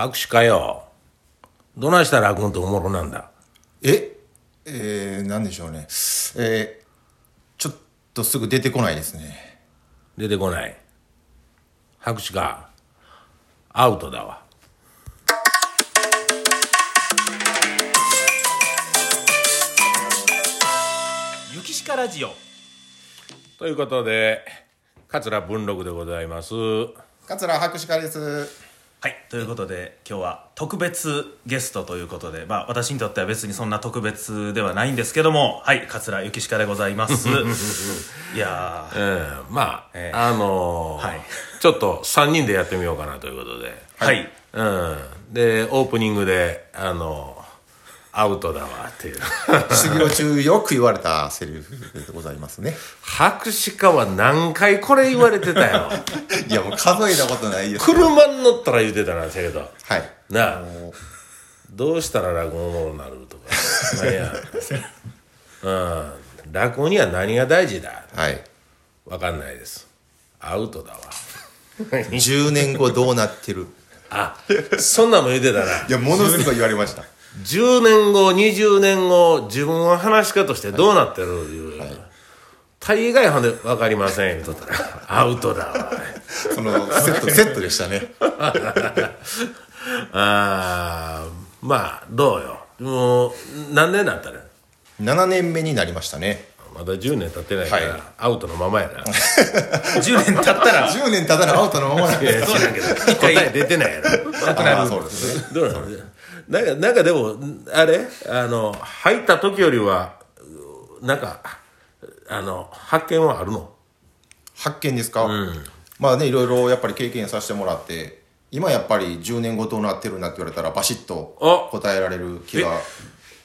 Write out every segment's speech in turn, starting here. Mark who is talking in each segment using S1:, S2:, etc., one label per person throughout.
S1: 白紙かよ。どないしたら落語っておもろなんだ。
S2: え？えー、なんでしょうね。えー、ちょっとすぐ出てこないですね。
S1: 出てこない。白紙か。アウトだわ。
S3: ゆきしかラジオ
S1: ということで、桂文録でございます。
S2: 桂博士からです。
S3: はい。ということで今日は特別ゲストということでまあ私にとっては別にそんな特別ではないんですけどもはい。桂ゆきしかでございます。いや
S1: え
S3: ー
S1: えまあ、
S3: ええ
S1: あのー
S3: はい。
S1: ちょっと3人でやってみようかなということで。
S3: はい、
S1: うん。で、オープニングで、あのアウトだわっていう。
S2: 修行中よく言われたセリフでございますね。
S1: 白紙家は何回これ言われてたよ。
S2: いや、もう数えたことないです。
S1: 車に乗ったら言ってたな、せやけど。
S2: はい。
S1: なあ、どうしたら落語になるとか。なんや。うん。落語には何が大事だ
S2: はい。
S1: わかんないです。アウトだわ。
S2: 10年後どうなってる
S1: あ、そんなんも言ってたな。
S2: いや、ものすごい言われました。
S1: 10年後、20年後、自分は話し家としてどうなってるいう。大概ほんで分かりません言うとったら、アウトだわ。
S2: その、セット、セットでしたね。
S1: あーまあ、どうよ。もう、何年だったら
S2: 7年目になりましたね。
S1: まだ10年経ってないから、
S2: はい
S1: アウトのままやな。
S3: 10年経ったら
S2: 10年経たらアウトのまま
S1: や、
S2: です
S1: 知らんけど、答え出てないやろ。
S2: ああそうですね。
S1: どうなの？なんか、なんかでも、あれ？あの、入った時よりは、なんか、あの、発見はあるの？
S2: 発見ですか、まあねいろいろやっぱり経験させてもらって今やっぱり10年後どうなってるなって言われたらバシッと
S1: あ！
S2: 答えられる気が。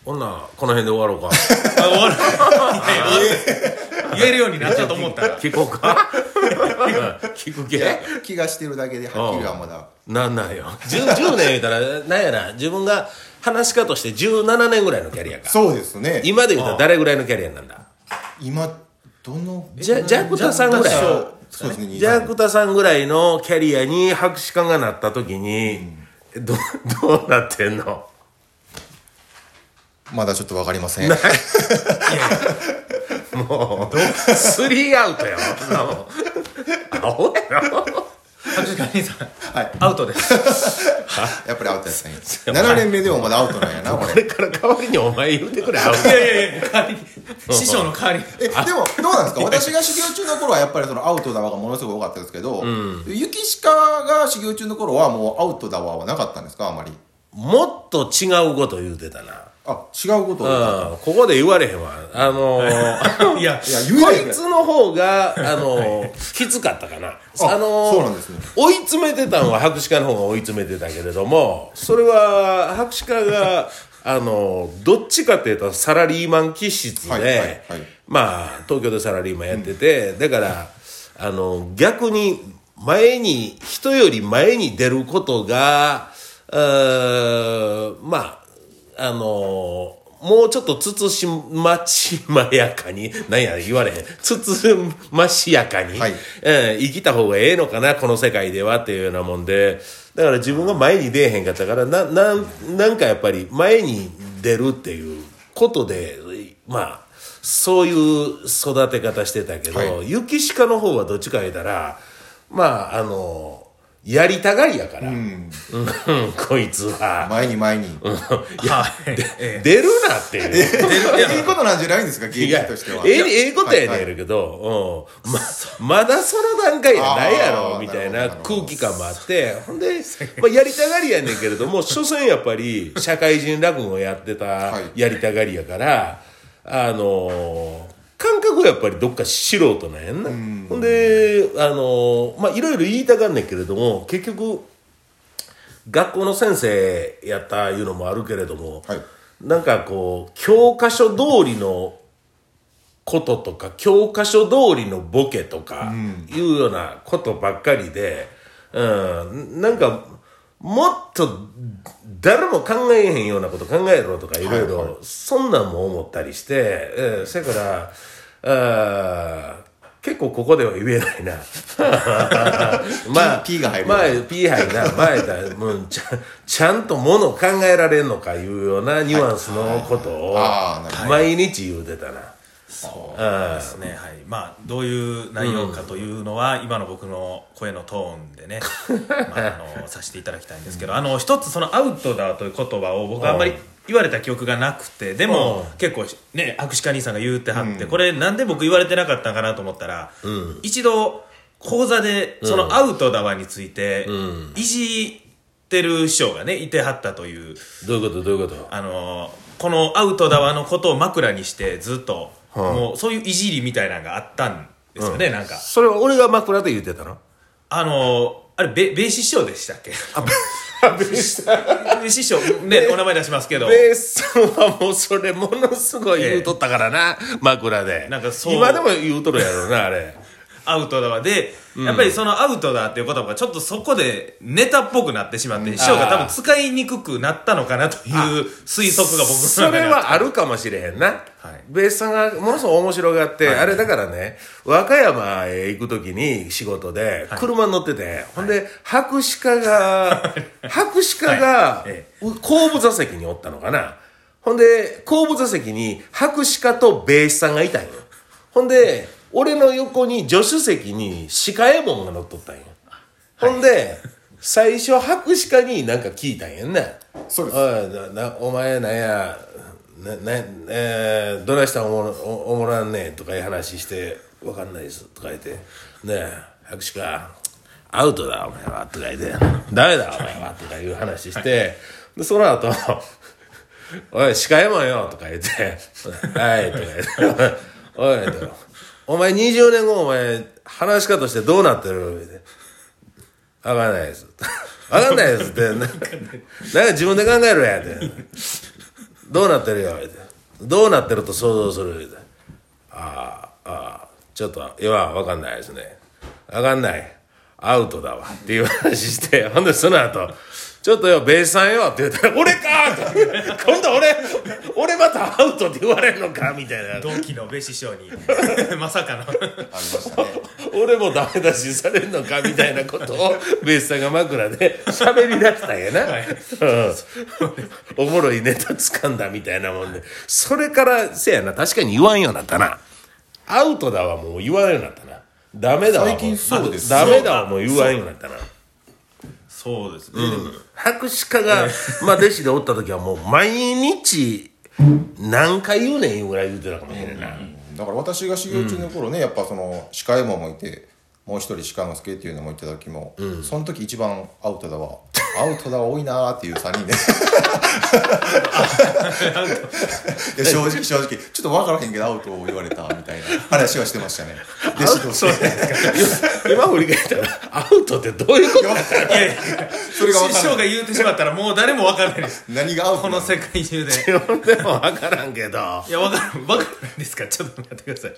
S1: ほんならこの辺で終わろうか。
S3: あ終わる。言えるようになったと思ったら。
S1: 聞こうか聞くけ
S2: 気がしてるだけではっきりはまだ。
S1: なんなんよ。10, 10年言うたらなんやな自分が話し家として17年ぐらいのキャリアか。
S2: そうですね。
S1: 今で言うたら誰ぐらいのキャリアなんだ？
S2: 今どの
S1: じゃジャクタさんぐらい。
S2: そうですね
S1: ジャクタさん。ぐらいのキャリアに博士官がなった時に、どどうなってんの？
S2: まだちょっと分かりません。
S1: もうスリーアウトよ。そんなもんアホやろ。
S3: 確かにさん
S2: はい。
S3: アウトです。
S2: やっぱりアウトですね7年目でもまだアウトなんやなこれ。
S1: これから代わりにお前言うてくれアウト
S3: いやいやいや代わりに。師匠の代わり。に
S2: えでもどうなんですか？私が修行中の頃はやっぱりそのアウトだわがものすごい多かったですけど、ゆきしかが修行中の頃はもうアウトだわはなかったんですか？あまり。
S1: もっと違うこと言うてたな
S2: あ違うこと。を
S1: うん。ここで言われへんわ。あのー、
S3: いや
S2: いや言
S1: こ
S2: い
S1: いつの方が、あのー、きつかったかな。あのー
S2: そうなんですね。
S1: 追い詰めてたのは博士課の方が追い詰めてたけれども、それは博士課が、あのーどっちかっていうとサラリーマン気質で、
S2: はいはいはい。
S1: まあ、東京でサラリーマンやってて、だから、あの、逆に、前に、人より前に出ることが、うーまあ、あのもうちょっとつつしまちまやかに、なんや言われへん、つつましやかに、
S2: はい。
S1: うん、生きた方がええのかな、この世界ではっていうようなもんで、だから自分が前に出えへんかったから、な、なん、なんかやっぱり前に出るっていうことで、まあ、そういう育て方してたけど、
S2: は
S1: 雪鹿の方はどっちか言うたら、まあ、あの、やりたがりやから、うん、こいつは。
S2: 前に前に、
S3: はい。え
S1: 出るなっていう。
S2: いいことなんじゃないんですか芸
S1: いや
S2: 人としては。
S1: ええええことやねん
S2: はいはい。
S1: けど、うん、ま、まだその段階やないやろ、みたいな
S2: なるほど。
S1: 空気感もあって、ほんで、まあ、やりたがりやねんけれども、所詮やっぱり、社会人落語をやってた
S2: はい。
S1: やりたがりやから、あのー感覚はやっぱりどっか素人なんやんな。ほんで、あのーまあ、いろいろ言いたがんねんけれども、結局、学校の先生やったいうのもあるけれども、
S2: はい。
S1: なんかこう教科書通りのこととか教科書通りのボケとかいうようなことばっかりで、うん、なんかもっと誰も考えへんようなこと考えろとかいろいろそんなんも思ったりして、えー、せやからあー結構ここでは言えないな。まあ、
S2: P が入る
S1: まあ、P 入るな。前だ、もうちゃん、ちゃんともの考えられんのかいうようなニュアンスのことを毎日言うてたな。
S3: そうですね。はい。まあどういう内容かというのは、今の僕の声のトーンでね、まあ、あのさせていただきたいんですけど、あの一つそのアウトだという言葉を僕はあんまり言われた記憶がなくてでも結構ね握手家兄さんが言うてはって、これなんで僕言われてなかったんかなと思ったら、一度講座でそのアウトだわについて、いじってる師匠がねいてはったという
S1: どういうこと？どういうこと？
S3: あのこのアウトだわのことを枕にしてずっと、もうそういういじりみたいなのがあったんですよね、なんか。
S1: それは俺が枕で言ってたの？
S3: あのあれベベーシ師匠でしたっけ？
S1: ベース
S3: ベーシ師匠。ねお名前出しますけど。
S1: ベースさんはもうそれものすごい言うとったからな、枕で。
S3: なんかそう。
S1: 今でも言うとるやろな、あれ。
S3: アウトだわで、やっぱりそのアウトだっていう言葉がちょっとそこでネタっぽくなってしまって、師匠が多分使いにくくなったのかなという推測が僕の
S1: それはあるかもしれへんな。
S3: はい。
S1: ベースさんがものすごい面白がって、あれだからね、和歌山へ行くときに仕事で、車に乗ってて、ほんで、博士課が、博士課が後部座席におったのかな。ほんで、後部座席に博士課とベースさんがいたんよ。ほんで、俺の横に助手席に鹿右衛門が乗っとったんよ。ほんで、最初博士課になんか聞いたんやんな。
S2: そうです。
S1: おいななお前なんやなな、えー、どないしたらおもろおおもらんねんとかいう話して「わかんないです」とか言って「ねえ博士かアウトだお前は」とか言って「ダメだお前は」とかいう話して。でその後おい、鹿山よとか言って、はい、とか言って、おい、とお前20年後お前、話し方としてどうなってるみたいなわかんないです。わかんないですって、ななんか自分で考えろやって。どうなってるよ、言うて。どうなってると想像する、みたいな。ああ、ああ、ちょっと、いやわかんないですね。わかんない。アウトだわ。っていう話して、ほんでその後、ちょっとよ、ベースさんよって言ったら、俺かって。今度俺、俺またアウトって言われるのかみたいな。
S3: 同期のベ師匠に。まさかの。
S2: ありましたね
S1: 俺もダメ出しされるのかみたいなことをベースさんが枕で 喋り出したんやな、うん。おもろいネタ掴んだみたいなもんで。それからせやな確かに言わんようになったな。アウトだわもう言わんようになったなダメだわも
S2: 最近そうです。
S1: ダメだわもう言わんようになったな。
S3: そうです。ね、
S1: 博士課が、まあ、弟子でおった時はもう毎日何回言うねんいうぐらい言うてたかもしれんな。い、
S2: だから私が修行中の頃ね、やっぱその鹿右衛門もいてもう一人鹿之助っていうのもいた時も、その時一番アウトだわ。アウトだわ多いなーっていう3人で。いや正直正直。ちょっと分からへんけどアウトを言われたみたいな話はしてましたね。弟子同士で
S1: 今振り返ったらアウトってどういうこと？
S3: いやいや
S2: それが分
S3: 師匠が言うてしまったらもう誰も分からないです。
S2: 何がアウトな
S3: この世界中で。
S1: 自分でも分からんけど。
S3: いや分からん。分からないですか？ちょっと待ってください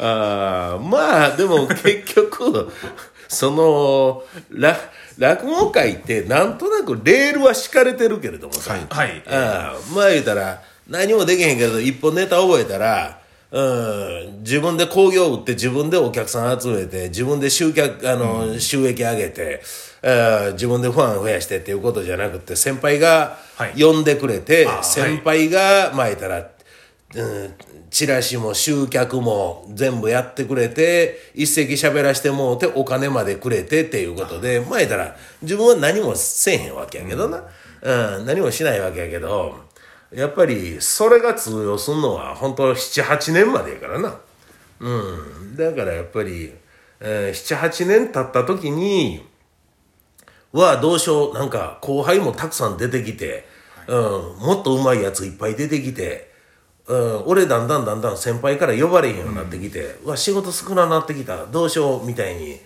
S1: あーまあでも結局 そのら落語界ってなんとなくレールは敷かれてるけれどもさ、
S2: はい。
S3: はい。
S1: ああまあ言うたら何もできへんけど一本ネタ覚えたらうん、自分で興行売って自分でお客さん集めて自分で集客あの、収益上げて、自分でファン増やしてっていうことじゃなくて先輩が
S3: はい。
S1: 呼んでくれて、
S3: あー
S1: 先輩がまあ言ったら、うん、チラシも集客も全部やってくれて一席喋らしてもうてお金までくれてっていうことでまあ言ったら自分は何もせえへんわけやけどな、うん。何もしないわけやけどやっぱりそれが通用するのは本当78年までやからな。うん。だからやっぱり、えー、78年経った時にはどうしよう。なんか後輩もたくさん出てきて、うん、もっと上手いやついっぱい出てきて、うん、俺だんだんだんだん先輩から呼ばれへんようになってきて、うわ仕事少ななってきたどうしようみたいに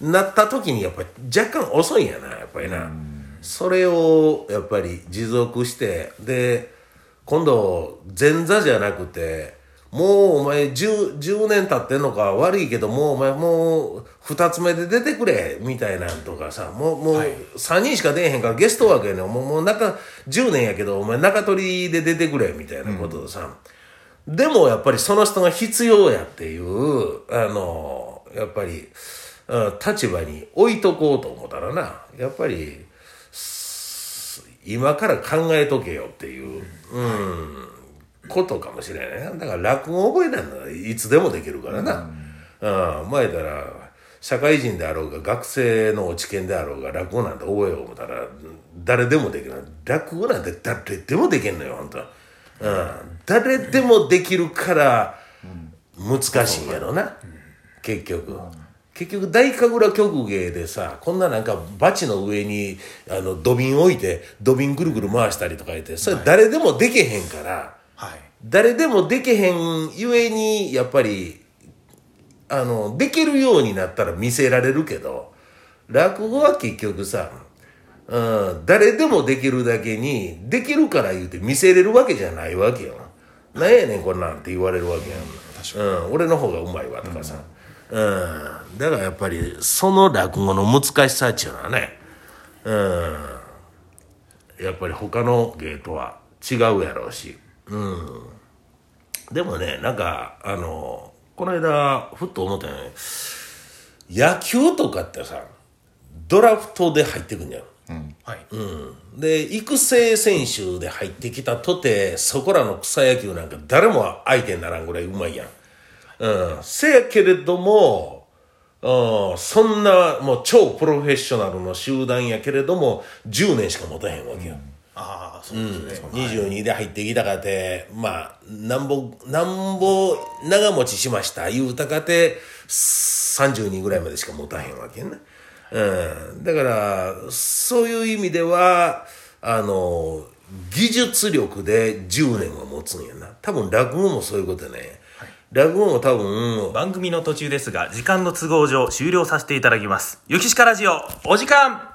S1: なった時にやっぱり若干遅いんやなやっぱりな、それをやっぱり持続してで今度前座じゃなくてもうお前 10, 10年経ってんのか悪いけどもうお前もう2つ目で出てくれみたいなんとかさもうもう3人しか出えへんからゲスト枠やねん。もうもう中10年やけどお前中取りで出てくれみたいなことでさ、でもやっぱりその人が必要やっていうあのやっぱり、うん、立場に置いとこうと思ったらなやっぱりす今から考えとけよっていう、うん、ことかもしれないだから落語覚えなんだいつでもできるからな、うん。前たら社会人であろうが学生の落ち研であろうが落語なんて覚えよう思ったら誰でもできる。落語なんて誰でもできんのよ本当、うん、誰でもできるから難しいんやろな、結局。結局大神楽曲芸でさこんななんかバチの上にあの土瓶置いて土瓶ぐるぐる回したりとか言ってそれ誰でもできへんから、
S3: はい。
S1: 誰でもできへんゆえにやっぱりあのできるようになったら見せられるけど落語は結局さ、うん、誰でもできるだけにできるから言うて見せれるわけじゃないわけよ。なんやねんこんなんって言われるわけやん、うん、俺の方がうまいわとかさ、うんだからやっぱりその落語の難しさっていうのはね、うん、やっぱり他の芸とは違うやろうし、うん、でもねなんかあのこの間ふっと思ったよね。野球とかってさドラフトで入ってくんじゃん。
S3: はい、
S1: で育成選手で入ってきたとてそこらの草野球なんか誰も相手にならんぐらいうまいやん。うん、せやけれども、うん、そんなもう超プロフェッショナルの集団やけれども10年しか持たへんわけよ。
S3: ああそうですね、
S1: 22で入ってきたかて、まあ、なんぼ、なんぼ長持ちしました言うたかて、32ぐらいまでしか持たへんわけやな。うん。だから、そういう意味では、あの、技術力で10年は持つんやな。多分落語もそういうことやね。落語も多分、
S3: 番組の途中ですが時間の都合上終了させていただきます「ゆきしかラジオ」お時間